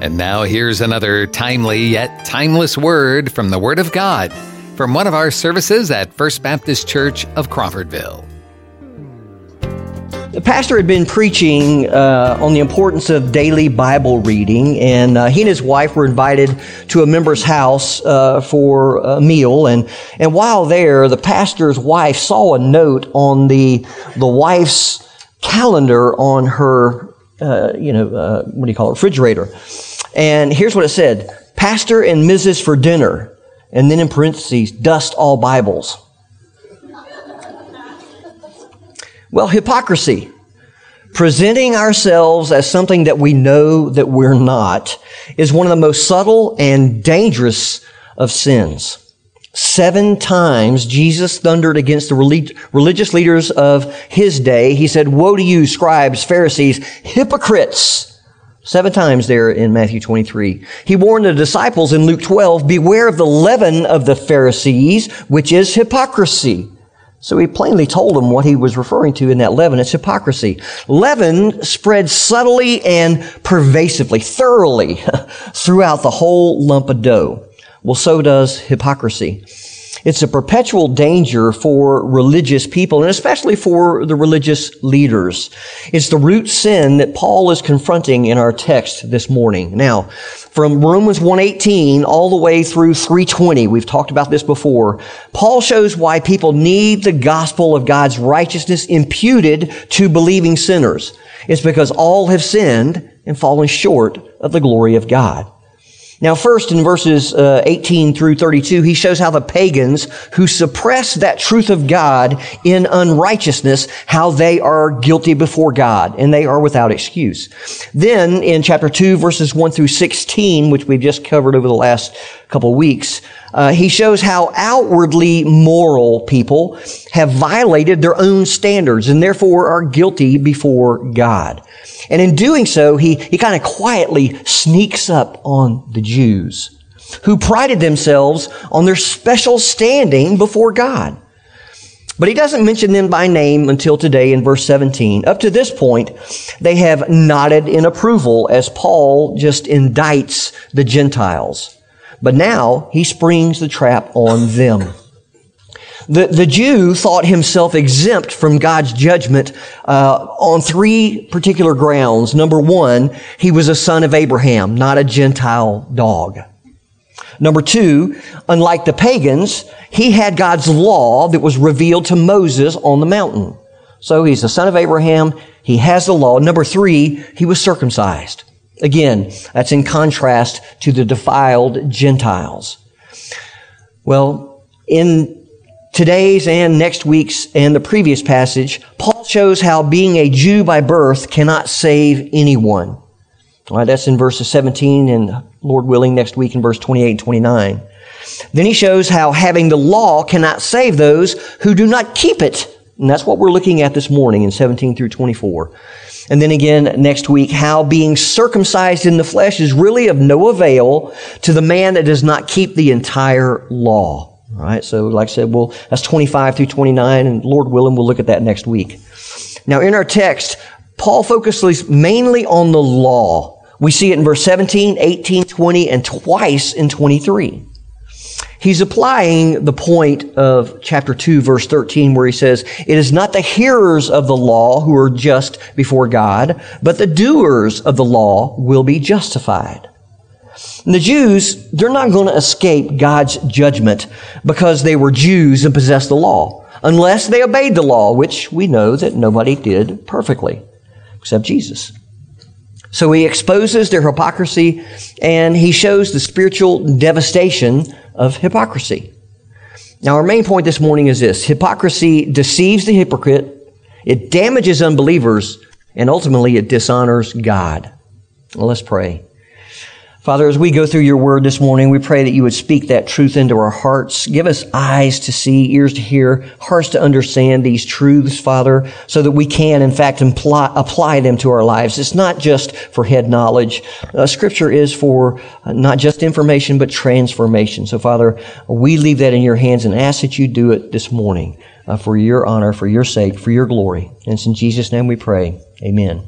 And now here's another timely yet timeless word from the Word of God from one of our services at First Baptist Church of Crawfordville. The pastor had been preaching uh, on the importance of daily Bible reading, and uh, he and his wife were invited to a member's house uh, for a meal. And, and while there, the pastor's wife saw a note on the, the wife's calendar on her, uh, you know, uh, what do you call it, refrigerator. And here's what it said Pastor and Mrs. for dinner. And then in parentheses, dust all Bibles. Well, hypocrisy. Presenting ourselves as something that we know that we're not is one of the most subtle and dangerous of sins. Seven times Jesus thundered against the religious leaders of his day. He said, Woe to you, scribes, Pharisees, hypocrites! Seven times there in Matthew 23. He warned the disciples in Luke 12, beware of the leaven of the Pharisees, which is hypocrisy. So he plainly told them what he was referring to in that leaven. It's hypocrisy. Leaven spreads subtly and pervasively, thoroughly throughout the whole lump of dough. Well, so does hypocrisy. It's a perpetual danger for religious people and especially for the religious leaders. It's the root sin that Paul is confronting in our text this morning. Now, from Romans 118 all the way through 320, we've talked about this before, Paul shows why people need the gospel of God's righteousness imputed to believing sinners. It's because all have sinned and fallen short of the glory of God. Now, first in verses uh, 18 through 32, he shows how the pagans who suppress that truth of God in unrighteousness, how they are guilty before God and they are without excuse. Then in chapter 2, verses 1 through 16, which we've just covered over the last couple weeks, uh, he shows how outwardly moral people have violated their own standards and therefore are guilty before God. And in doing so, he, he kind of quietly sneaks up on the Jews who prided themselves on their special standing before God. But he doesn't mention them by name until today in verse 17. Up to this point, they have nodded in approval as Paul just indicts the Gentiles. But now he springs the trap on them. The, the Jew thought himself exempt from God's judgment uh, on three particular grounds. Number one, he was a son of Abraham, not a Gentile dog. Number two, unlike the pagans, he had God's law that was revealed to Moses on the mountain. So he's a son of Abraham. He has the law. Number three, he was circumcised. Again, that's in contrast to the defiled Gentiles. Well, in today's and next week's and the previous passage, Paul shows how being a Jew by birth cannot save anyone. All right, that's in verses 17 and Lord willing next week in verse 28 and 29. Then he shows how having the law cannot save those who do not keep it. And that's what we're looking at this morning in 17 through 24. And then again next week, how being circumcised in the flesh is really of no avail to the man that does not keep the entire law. All right, so like I said, well, that's 25 through 29, and Lord willing, we'll look at that next week. Now, in our text, Paul focuses mainly on the law. We see it in verse 17, 18, 20, and twice in 23. He's applying the point of chapter 2, verse 13, where he says, It is not the hearers of the law who are just before God, but the doers of the law will be justified. And the Jews, they're not going to escape God's judgment because they were Jews and possessed the law, unless they obeyed the law, which we know that nobody did perfectly, except Jesus. So he exposes their hypocrisy and he shows the spiritual devastation of hypocrisy. Now, our main point this morning is this hypocrisy deceives the hypocrite, it damages unbelievers, and ultimately it dishonors God. Well, let's pray. Father, as we go through your word this morning, we pray that you would speak that truth into our hearts. Give us eyes to see, ears to hear, hearts to understand these truths, Father, so that we can, in fact, imply, apply them to our lives. It's not just for head knowledge. Uh, scripture is for uh, not just information, but transformation. So, Father, we leave that in your hands and ask that you do it this morning uh, for your honor, for your sake, for your glory. And it's in Jesus' name we pray. Amen.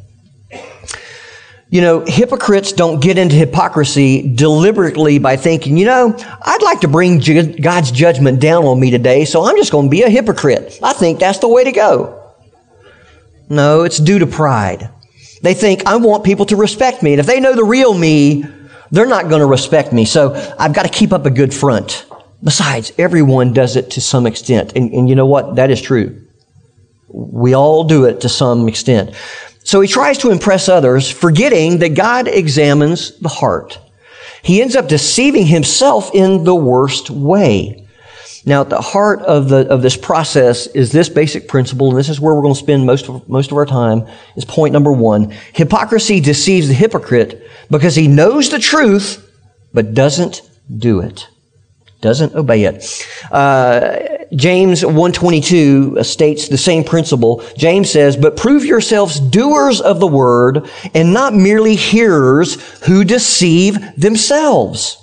You know, hypocrites don't get into hypocrisy deliberately by thinking, you know, I'd like to bring God's judgment down on me today, so I'm just going to be a hypocrite. I think that's the way to go. No, it's due to pride. They think, I want people to respect me. And if they know the real me, they're not going to respect me. So I've got to keep up a good front. Besides, everyone does it to some extent. And, and you know what? That is true. We all do it to some extent. So he tries to impress others, forgetting that God examines the heart. He ends up deceiving himself in the worst way. Now, at the heart of, the, of this process is this basic principle, and this is where we're going to spend most of, most of our time, is point number one. Hypocrisy deceives the hypocrite because he knows the truth, but doesn't do it doesn't obey it. Uh, James 122 states the same principle. James says, but prove yourselves doers of the word and not merely hearers who deceive themselves.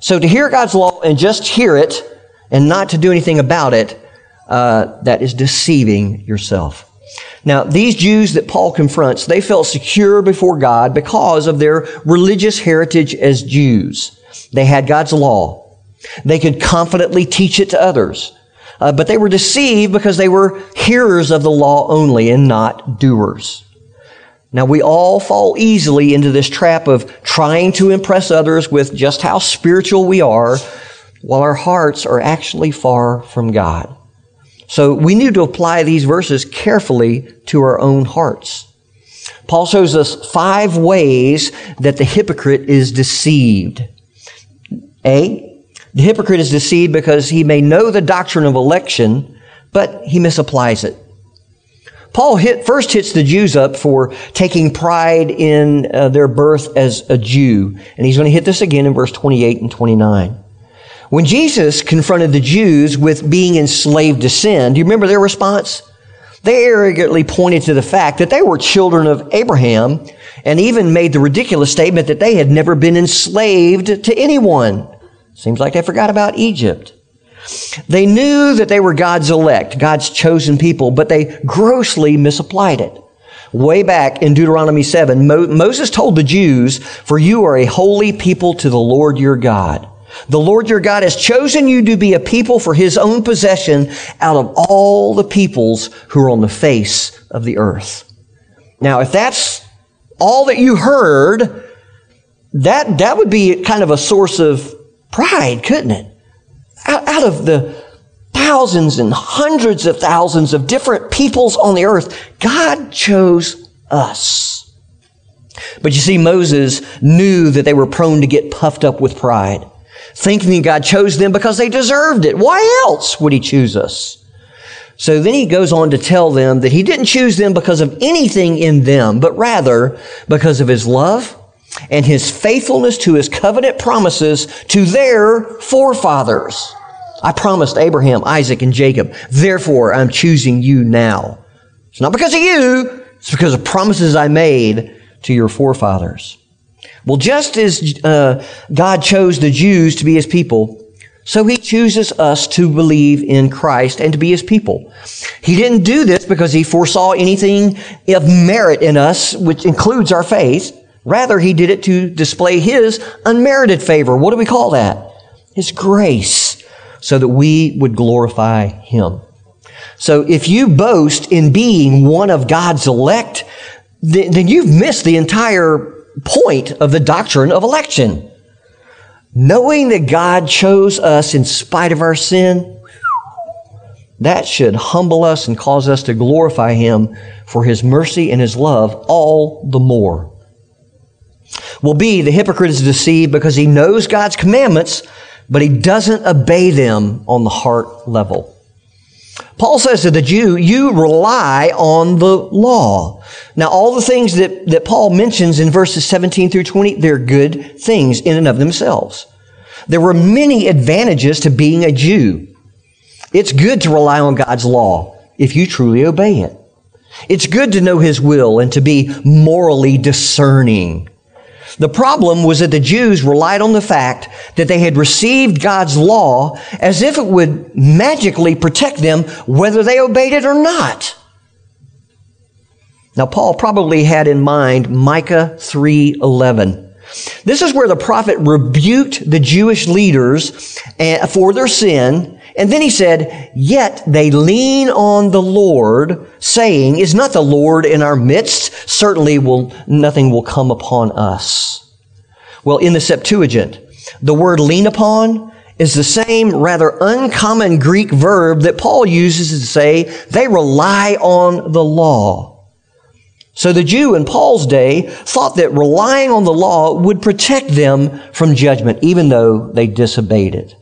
So to hear God's law and just hear it and not to do anything about it, uh, that is deceiving yourself. Now, these Jews that Paul confronts, they felt secure before God because of their religious heritage as Jews. They had God's law. They could confidently teach it to others. Uh, but they were deceived because they were hearers of the law only and not doers. Now, we all fall easily into this trap of trying to impress others with just how spiritual we are, while our hearts are actually far from God. So we need to apply these verses carefully to our own hearts. Paul shows us five ways that the hypocrite is deceived. A, the hypocrite is deceived because he may know the doctrine of election, but he misapplies it. Paul hit, first hits the Jews up for taking pride in uh, their birth as a Jew. And he's going to hit this again in verse 28 and 29. When Jesus confronted the Jews with being enslaved to sin, do you remember their response? They arrogantly pointed to the fact that they were children of Abraham and even made the ridiculous statement that they had never been enslaved to anyone. Seems like they forgot about Egypt. They knew that they were God's elect, God's chosen people, but they grossly misapplied it. Way back in Deuteronomy 7, Mo- Moses told the Jews, For you are a holy people to the Lord your God. The Lord your God has chosen you to be a people for his own possession out of all the peoples who are on the face of the earth. Now, if that's all that you heard, that, that would be kind of a source of pride, couldn't it? Out, of the thousands and hundreds of thousands of different peoples on the earth, God chose us. But you see, Moses knew that they were prone to get puffed up with pride, thinking God chose them because they deserved it. Why else would he choose us? So then he goes on to tell them that he didn't choose them because of anything in them, but rather because of his love and his faithfulness to his covenant promises to their forefathers. I promised Abraham, Isaac, and Jacob. Therefore, I'm choosing you now. It's not because of you. It's because of promises I made to your forefathers. Well, just as uh, God chose the Jews to be his people, so he chooses us to believe in Christ and to be his people. He didn't do this because he foresaw anything of merit in us, which includes our faith. Rather, he did it to display his unmerited favor. What do we call that? His grace, so that we would glorify him. So if you boast in being one of God's elect, then you've missed the entire point of the doctrine of election. Knowing that God chose us in spite of our sin, that should humble us and cause us to glorify Him for His mercy and His love all the more. Well, B, the hypocrite is deceived because he knows God's commandments, but he doesn't obey them on the heart level. Paul says to the Jew, you rely on the law. Now, all the things that, that Paul mentions in verses 17 through 20, they're good things in and of themselves. There were many advantages to being a Jew. It's good to rely on God's law if you truly obey it. It's good to know His will and to be morally discerning. The problem was that the Jews relied on the fact that they had received God's law as if it would magically protect them whether they obeyed it or not. Now, Paul probably had in mind Micah 3:11. This is where the prophet rebuked the Jewish leaders eh, for their sin, and then he said, "Yet they lean on the Lord, saying, Is not the Lord in our midst? Certainly will nothing will come upon us." Well, in the Septuagint, the word lean upon is the same rather uncommon Greek verb that Paul uses to say they rely on the law. So the Jew in Paul's day thought that relying on the law would protect them from judgment, even though they disobeyed it.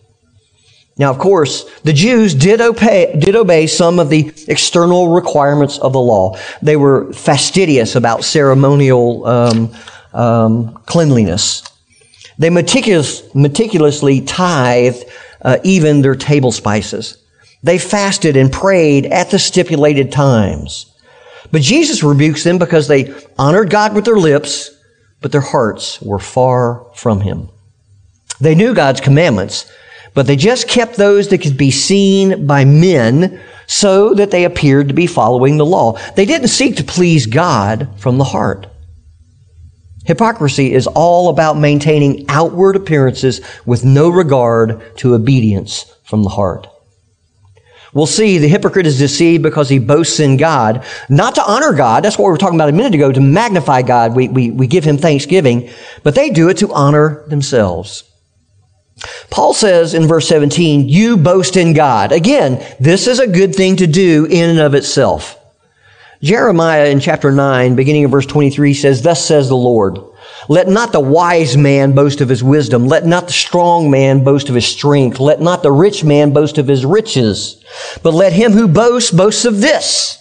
Now, of course, the Jews did obey, did obey some of the external requirements of the law. They were fastidious about ceremonial um, um, cleanliness. They meticulous, meticulously tithed uh, even their table spices. They fasted and prayed at the stipulated times. But Jesus rebukes them because they honored God with their lips, but their hearts were far from Him. They knew God's commandments, but they just kept those that could be seen by men so that they appeared to be following the law. They didn't seek to please God from the heart. Hypocrisy is all about maintaining outward appearances with no regard to obedience from the heart. We'll see the hypocrite is deceived because he boasts in God, not to honor God. That's what we were talking about a minute ago, to magnify God. We, we, we give him thanksgiving, but they do it to honor themselves. Paul says in verse 17, you boast in God. Again, this is a good thing to do in and of itself. Jeremiah in chapter 9, beginning of verse 23 says, Thus says the Lord, let not the wise man boast of his wisdom. Let not the strong man boast of his strength. Let not the rich man boast of his riches. But let him who boasts boast of this,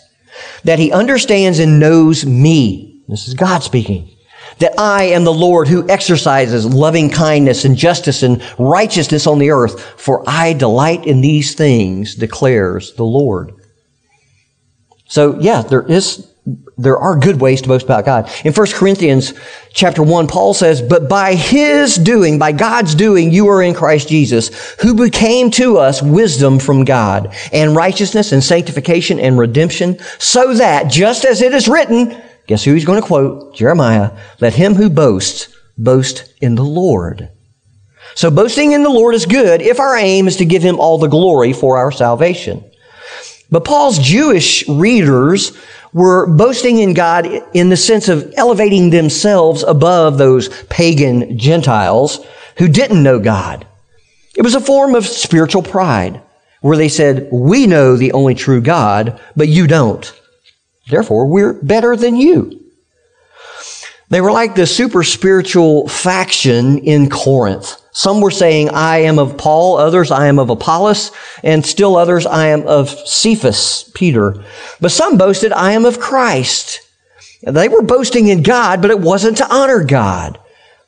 that he understands and knows me. This is God speaking. That I am the Lord who exercises loving kindness and justice and righteousness on the earth. For I delight in these things, declares the Lord. So yeah, there is there are good ways to boast about God. In 1 Corinthians chapter 1, Paul says, But by his doing, by God's doing, you are in Christ Jesus, who became to us wisdom from God, and righteousness and sanctification and redemption, so that, just as it is written, guess who he's going to quote? Jeremiah, let him who boasts boast in the Lord. So boasting in the Lord is good if our aim is to give him all the glory for our salvation. But Paul's Jewish readers were boasting in God in the sense of elevating themselves above those pagan Gentiles who didn't know God. It was a form of spiritual pride where they said, we know the only true God, but you don't. Therefore, we're better than you. They were like the super spiritual faction in Corinth. Some were saying, I am of Paul, others, I am of Apollos, and still others, I am of Cephas, Peter. But some boasted, I am of Christ. They were boasting in God, but it wasn't to honor God.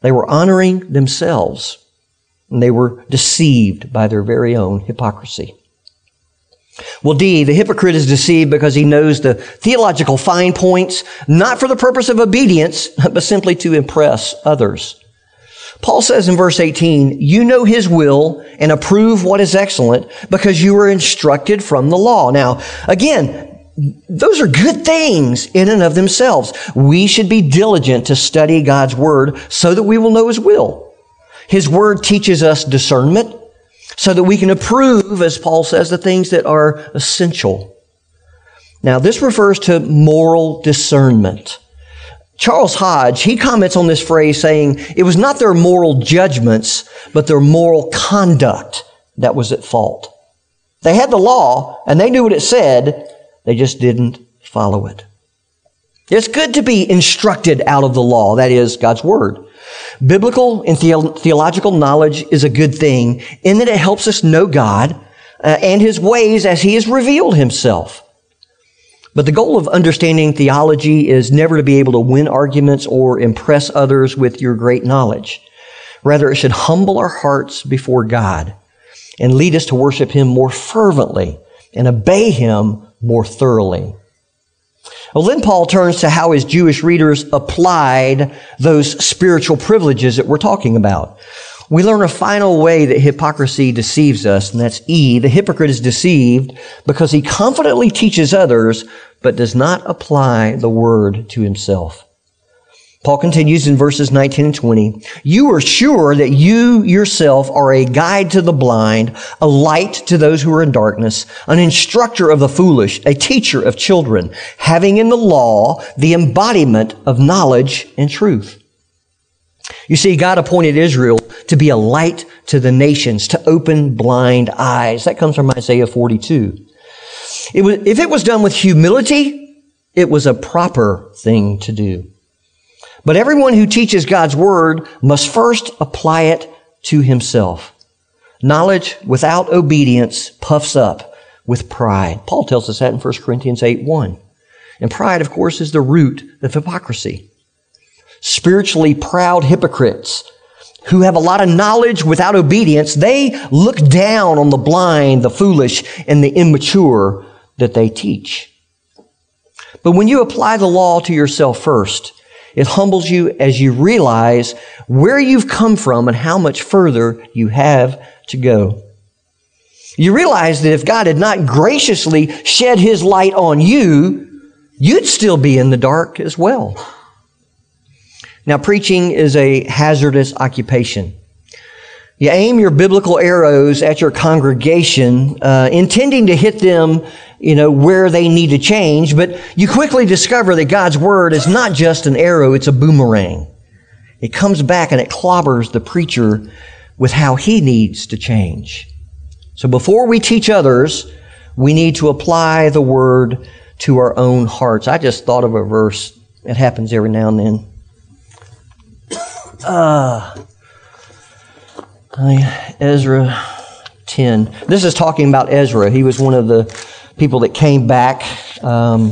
They were honoring themselves, and they were deceived by their very own hypocrisy. Well, D, the hypocrite is deceived because he knows the theological fine points, not for the purpose of obedience, but simply to impress others. Paul says in verse 18, you know his will and approve what is excellent because you were instructed from the law. Now, again, those are good things in and of themselves. We should be diligent to study God's word so that we will know his will. His word teaches us discernment so that we can approve, as Paul says, the things that are essential. Now, this refers to moral discernment. Charles Hodge, he comments on this phrase saying it was not their moral judgments, but their moral conduct that was at fault. They had the law and they knew what it said, they just didn't follow it. It's good to be instructed out of the law, that is, God's Word. Biblical and the- theological knowledge is a good thing in that it helps us know God uh, and His ways as He has revealed Himself. But the goal of understanding theology is never to be able to win arguments or impress others with your great knowledge. Rather, it should humble our hearts before God and lead us to worship Him more fervently and obey Him more thoroughly. Well, then Paul turns to how his Jewish readers applied those spiritual privileges that we're talking about. We learn a final way that hypocrisy deceives us, and that's E. The hypocrite is deceived because he confidently teaches others, but does not apply the word to himself. Paul continues in verses 19 and 20. You are sure that you yourself are a guide to the blind, a light to those who are in darkness, an instructor of the foolish, a teacher of children, having in the law the embodiment of knowledge and truth. You see, God appointed Israel to be a light to the nations, to open blind eyes. That comes from Isaiah 42. It was, if it was done with humility, it was a proper thing to do. But everyone who teaches God's word must first apply it to himself. Knowledge without obedience puffs up with pride. Paul tells us that in 1 Corinthians 8 1. And pride, of course, is the root of hypocrisy. Spiritually proud hypocrites who have a lot of knowledge without obedience, they look down on the blind, the foolish, and the immature that they teach. But when you apply the law to yourself first, it humbles you as you realize where you've come from and how much further you have to go. You realize that if God had not graciously shed his light on you, you'd still be in the dark as well. Now, preaching is a hazardous occupation. You aim your biblical arrows at your congregation, uh, intending to hit them, you know, where they need to change, but you quickly discover that God's word is not just an arrow, it's a boomerang. It comes back and it clobbers the preacher with how he needs to change. So before we teach others, we need to apply the word to our own hearts. I just thought of a verse. It happens every now and then. Uh, Ezra 10. This is talking about Ezra. He was one of the people that came back um,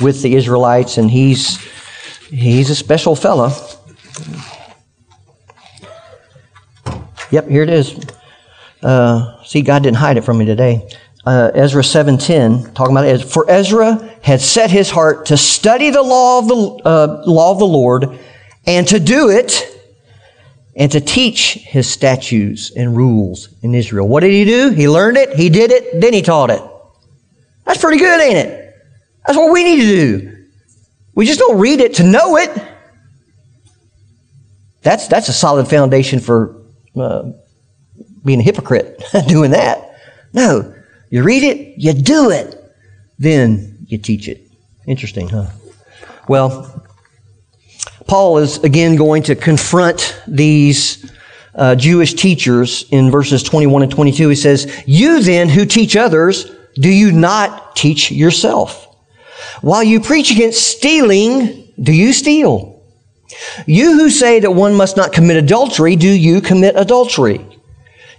with the Israelites, and he's he's a special fellow. Yep, here it is. Uh, see, God didn't hide it from me today. Uh, Ezra 7:10, talking about. For Ezra had set his heart to study the law of the uh, law of the Lord, and to do it and to teach his statutes and rules in Israel. What did he do? He learned it, he did it, then he taught it. That's pretty good, ain't it? That's what we need to do. We just don't read it to know it. That's, that's a solid foundation for uh, being a hypocrite, doing that. No, you read it, you do it, then you teach it. Interesting, huh? Well, Paul is again going to confront these uh, Jewish teachers in verses 21 and 22. He says, You then who teach others, do you not teach yourself? While you preach against stealing, do you steal? You who say that one must not commit adultery, do you commit adultery?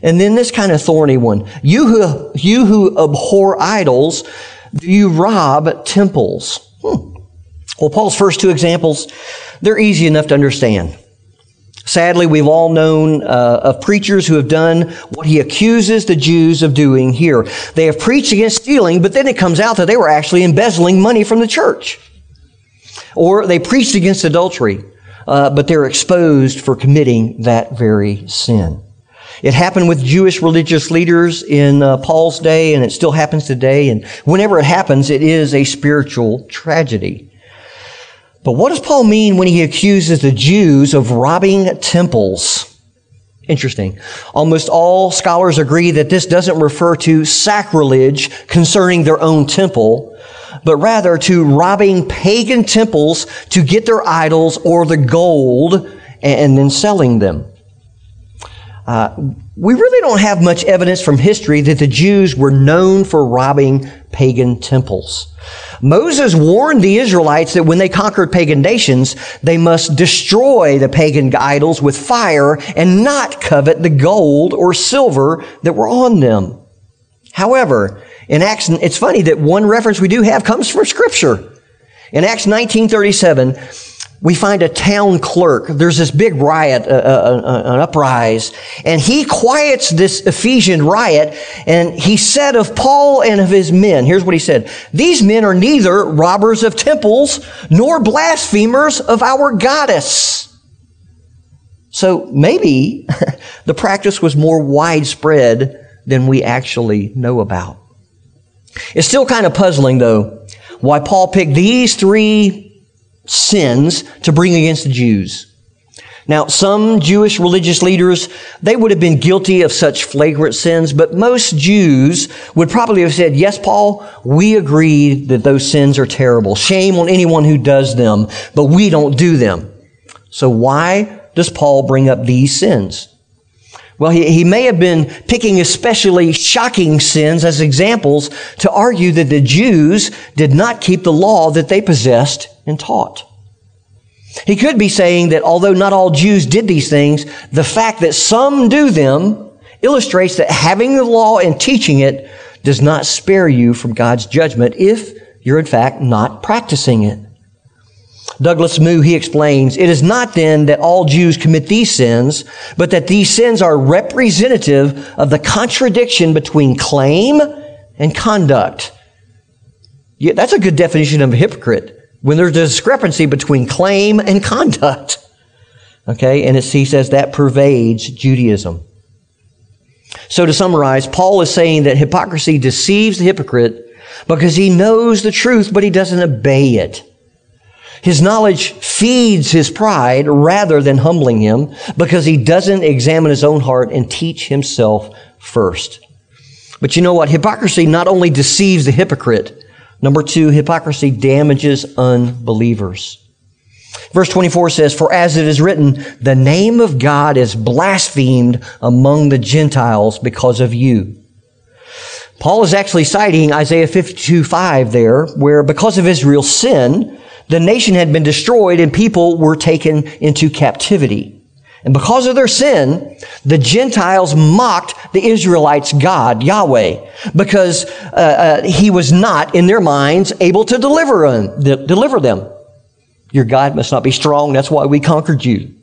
And then this kind of thorny one. You who, you who abhor idols, do you rob temples? Hmm. Well, Paul's first two examples, they're easy enough to understand. Sadly, we've all known uh, of preachers who have done what he accuses the Jews of doing here. They have preached against stealing, but then it comes out that they were actually embezzling money from the church. Or they preached against adultery, uh, but they're exposed for committing that very sin. It happened with Jewish religious leaders in uh, Paul's day, and it still happens today. And whenever it happens, it is a spiritual tragedy. But what does Paul mean when he accuses the Jews of robbing temples? Interesting. Almost all scholars agree that this doesn't refer to sacrilege concerning their own temple, but rather to robbing pagan temples to get their idols or the gold and then selling them. Uh, we really don't have much evidence from history that the Jews were known for robbing pagan temples. Moses warned the Israelites that when they conquered pagan nations, they must destroy the pagan idols with fire and not covet the gold or silver that were on them. However, in Acts, it's funny that one reference we do have comes from scripture. In Acts 1937, we find a town clerk. There's this big riot, uh, uh, uh, an uprise, and he quiets this Ephesian riot, and he said of Paul and of his men, here's what he said, these men are neither robbers of temples nor blasphemers of our goddess. So maybe the practice was more widespread than we actually know about. It's still kind of puzzling though why Paul picked these three sins to bring against the Jews. Now, some Jewish religious leaders, they would have been guilty of such flagrant sins, but most Jews would probably have said, yes, Paul, we agree that those sins are terrible. Shame on anyone who does them, but we don't do them. So why does Paul bring up these sins? Well, he, he may have been picking especially shocking sins as examples to argue that the Jews did not keep the law that they possessed and taught. He could be saying that although not all Jews did these things, the fact that some do them illustrates that having the law and teaching it does not spare you from God's judgment if you're in fact not practicing it. Douglas Moo, he explains, it is not then that all Jews commit these sins, but that these sins are representative of the contradiction between claim and conduct. Yeah, that's a good definition of a hypocrite when there's a discrepancy between claim and conduct. Okay, and he says that pervades Judaism. So to summarize, Paul is saying that hypocrisy deceives the hypocrite because he knows the truth, but he doesn't obey it. His knowledge feeds his pride rather than humbling him because he doesn't examine his own heart and teach himself first. But you know what? Hypocrisy not only deceives the hypocrite, Number two, hypocrisy damages unbelievers. Verse 24 says, For as it is written, the name of God is blasphemed among the Gentiles because of you. Paul is actually citing Isaiah 52 5 there, where because of Israel's sin, the nation had been destroyed and people were taken into captivity. And because of their sin, the Gentiles mocked the Israelites' God, Yahweh, because uh, uh, he was not, in their minds, able to deliver them, deliver them. Your God must not be strong. That's why we conquered you.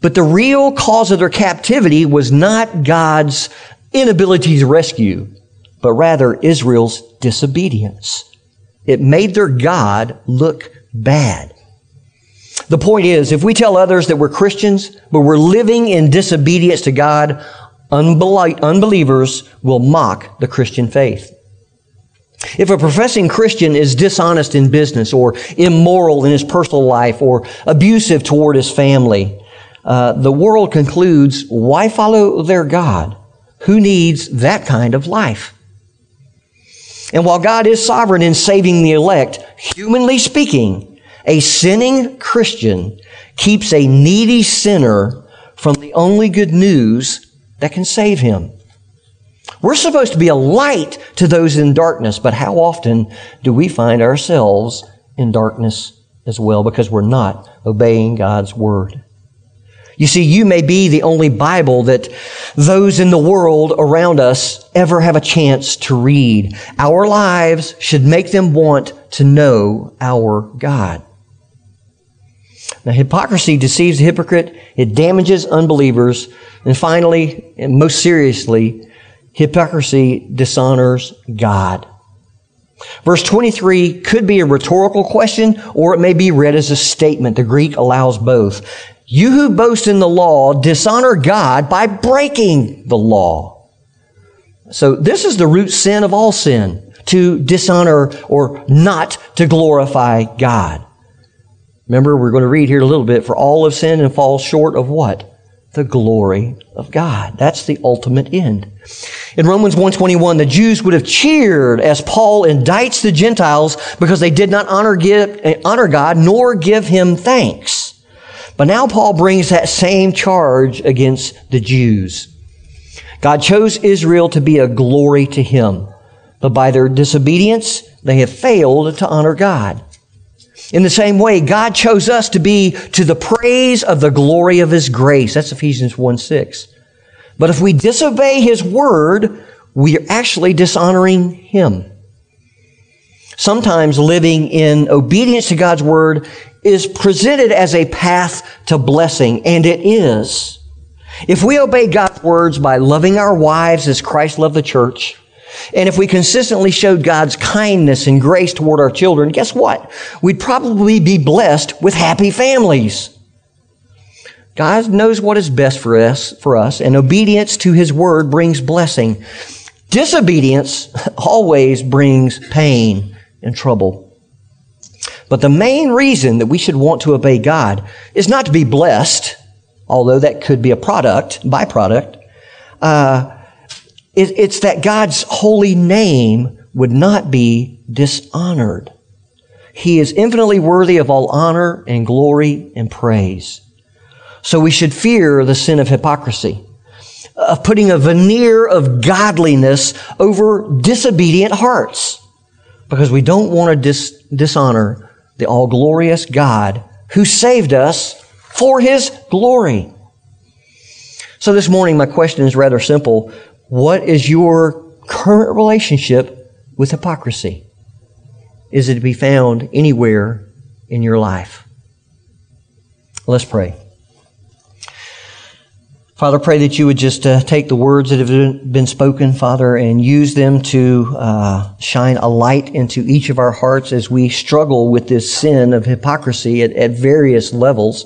But the real cause of their captivity was not God's inability to rescue, but rather Israel's disobedience. It made their God look bad. The point is, if we tell others that we're Christians, but we're living in disobedience to God, unbelievers will mock the Christian faith. If a professing Christian is dishonest in business or immoral in his personal life or abusive toward his family, uh, the world concludes, why follow their God? Who needs that kind of life? And while God is sovereign in saving the elect, humanly speaking, a sinning Christian keeps a needy sinner from the only good news that can save him. We're supposed to be a light to those in darkness, but how often do we find ourselves in darkness as well because we're not obeying God's word? You see, you may be the only Bible that those in the world around us ever have a chance to read. Our lives should make them want to know our God. Now, hypocrisy deceives the hypocrite, it damages unbelievers, and finally, and most seriously, hypocrisy dishonors God. Verse 23 could be a rhetorical question, or it may be read as a statement. The Greek allows both. You who boast in the law dishonor God by breaking the law. So this is the root sin of all sin, to dishonor or not to glorify God. Remember, we're going to read here a little bit. For all of sin and fall short of what? The glory of God. That's the ultimate end. In Romans 121, the Jews would have cheered as Paul indicts the Gentiles because they did not honor, give, eh, honor God nor give him thanks. But now Paul brings that same charge against the Jews. God chose Israel to be a glory to him, but by their disobedience, they have failed to honor God. In the same way, God chose us to be to the praise of the glory of His grace. That's Ephesians 1 6. But if we disobey His word, we are actually dishonoring Him. Sometimes living in obedience to God's word is presented as a path to blessing, and it is. If we obey God's words by loving our wives as Christ loved the church, and if we consistently showed God's kindness and grace toward our children, guess what? We'd probably be blessed with happy families. God knows what is best for us, for us, and obedience to His word brings blessing. Disobedience always brings pain and trouble. But the main reason that we should want to obey God is not to be blessed, although that could be a product, byproduct. Uh, it, it's that God's holy name would not be dishonored. He is infinitely worthy of all honor and glory and praise. So we should fear the sin of hypocrisy, of putting a veneer of godliness over disobedient hearts, because we don't want to dis- dishonor the all glorious God who saved us for his glory. So this morning, my question is rather simple. What is your current relationship with hypocrisy? Is it to be found anywhere in your life? Let's pray. Father, pray that you would just uh, take the words that have been spoken, Father, and use them to uh, shine a light into each of our hearts as we struggle with this sin of hypocrisy at, at various levels.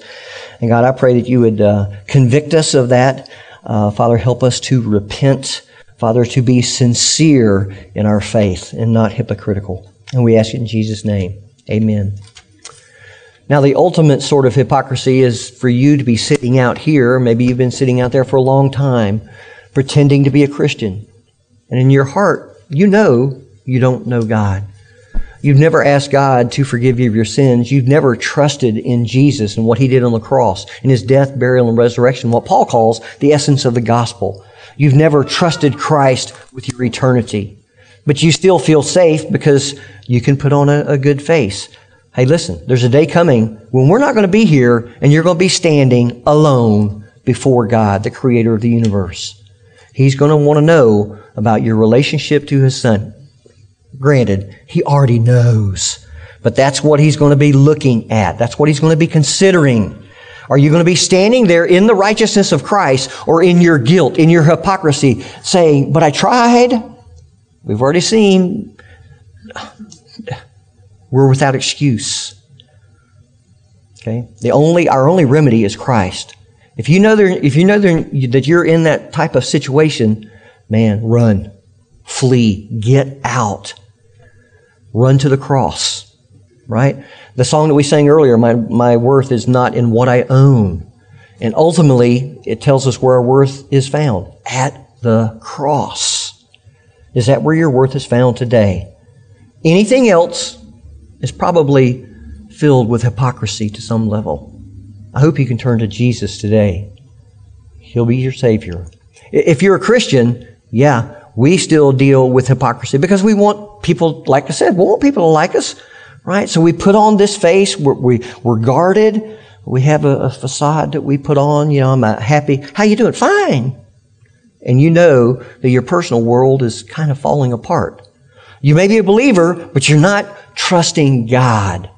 And God, I pray that you would uh, convict us of that. Uh, Father, help us to repent. Father, to be sincere in our faith and not hypocritical. And we ask it in Jesus' name. Amen. Now, the ultimate sort of hypocrisy is for you to be sitting out here. Maybe you've been sitting out there for a long time, pretending to be a Christian. And in your heart, you know you don't know God. You've never asked God to forgive you of your sins. You've never trusted in Jesus and what He did on the cross, in His death, burial, and resurrection, what Paul calls the essence of the gospel. You've never trusted Christ with your eternity. But you still feel safe because you can put on a, a good face. Hey, listen, there's a day coming when we're not going to be here and you're going to be standing alone before God, the creator of the universe. He's going to want to know about your relationship to his son. Granted, he already knows, but that's what he's going to be looking at. That's what he's going to be considering. Are you going to be standing there in the righteousness of Christ or in your guilt, in your hypocrisy, saying, but I tried? We've already seen we're without excuse. Okay? The only, our only remedy is Christ. If you know, there, if you know there, that you're in that type of situation, man, run, flee, get out, run to the cross, right? The song that we sang earlier, my, my worth is not in what I own. And ultimately, it tells us where our worth is found at the cross. Is that where your worth is found today? Anything else is probably filled with hypocrisy to some level. I hope you can turn to Jesus today. He'll be your Savior. If you're a Christian, yeah, we still deal with hypocrisy because we want people, like I said, we want people to like us, right? So we put on this face, we're, we, we're guarded, we have a, a facade that we put on, you know, I'm happy. How you doing? Fine. And you know that your personal world is kind of falling apart. You may be a believer, but you're not trusting God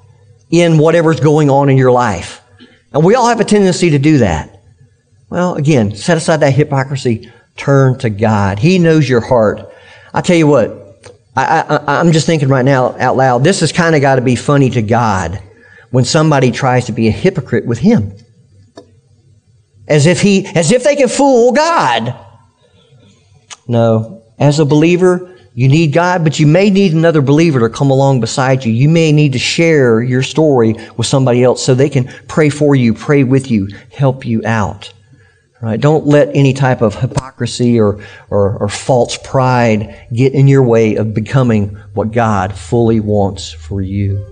in whatever's going on in your life. And we all have a tendency to do that. Well, again, set aside that hypocrisy. Turn to God. He knows your heart. I tell you what, I, am just thinking right now out loud, this has kind of got to be funny to God when somebody tries to be a hypocrite with Him. As if He, as if they can fool God. No. As a believer, you need God, but you may need another believer to come along beside you. You may need to share your story with somebody else so they can pray for you, pray with you, help you out. Right? Don't let any type of hypocrisy or, or, or false pride get in your way of becoming what God fully wants for you.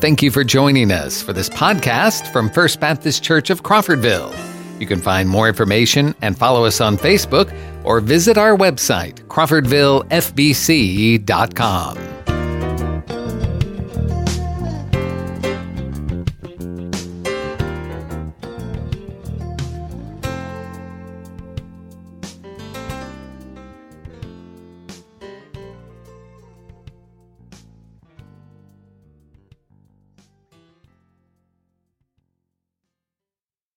Thank you for joining us for this podcast from First Baptist Church of Crawfordville. You can find more information and follow us on Facebook or visit our website, crawfordvillefbc.com.